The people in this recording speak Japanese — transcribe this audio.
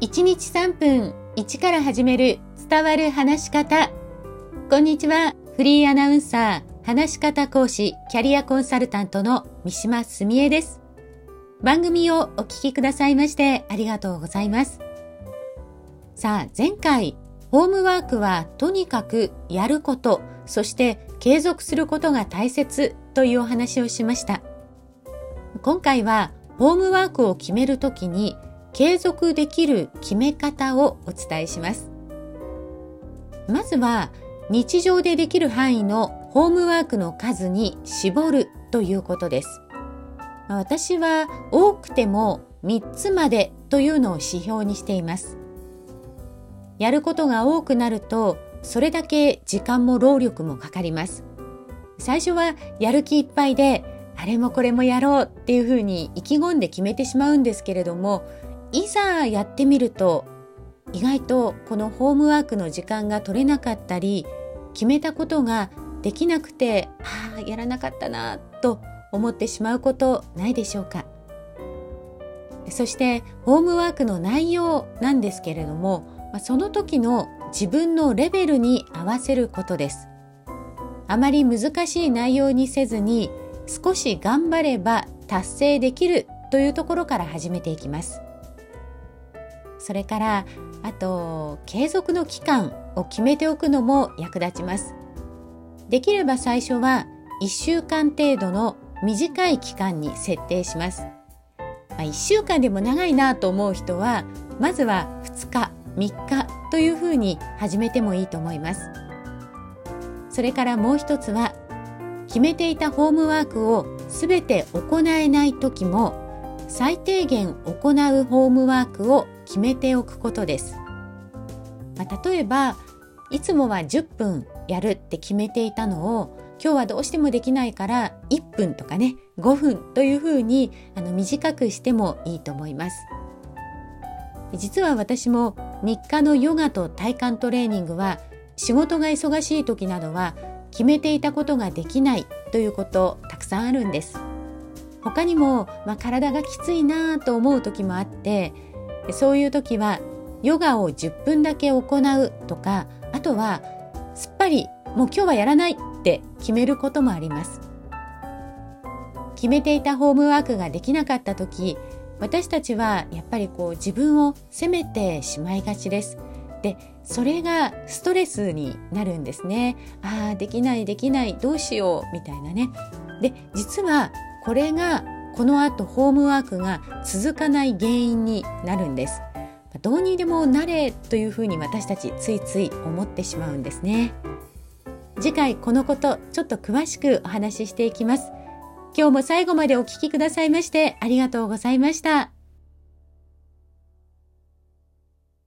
1日3分1から始める伝わる話し方。こんにちは。フリーアナウンサー、話し方講師、キャリアコンサルタントの三島澄江です。番組をお聞きくださいましてありがとうございます。さあ、前回、ホームワークはとにかくやること、そして継続することが大切というお話をしました。今回はホームワークを決めるときに継続できる決め方をお伝えします。まずは日常でできる範囲のホームワークの数に絞るということです。私は多くても3つまでというのを指標にしています。やることが多くなるとそれだけ時間も労力もかかります。最初はやる気いっぱいであれもこれもやろうっていうふうに意気込んで決めてしまうんですけれどもいざやってみると意外とこのホームワークの時間が取れなかったり決めたことができなくてああやらなかったなと思ってしまうことないでしょうか？そしてホームワークの内容なんですけれどもその時の自分のレベルに合わせることです。あまり難しい内容にせずに少し頑張れば達成できるというところから始めていきます。それからあと継続の期間を決めておくのも役立ちます。できれば最初は1週間程度の短い期間に設定します、まあ、1週間でも長いなと思う人はまずは2日3日というふうに始めてもいいと思います。それからもう一つは決めていたホームワークを全て行えない時も最低限行うホームワークを決めておくことです。まあ、例えばいつもは10分やるって決めていたのを今日はどうしてもできないから1分とかね5分というふうにあの短くしてもいいと思います。実は私も日課のヨガと体幹トレーニングは仕事が忙しい時などは決めていたことができないということたくさんあるんです。他にも、まあ、体がきついなと思う時もあってそういう時はヨガを10分だけ行うとかあとはすっぱりもう今日はやらないって決めることもあります。決めていたホームワークができなかった時私たちはやっぱりこう自分を責めてしまいがちです。でそれがストレスになるんですね。ああできないできないどうしようみたいなね。で実はこれがこのあとホームワークが続かない原因になるんです。どうにでもなれというふうに私たちついつい思ってしまうんですね。次回このことちょっと詳しくお話ししていきます。今日も最後までお聞きくださいましてありがとうございました。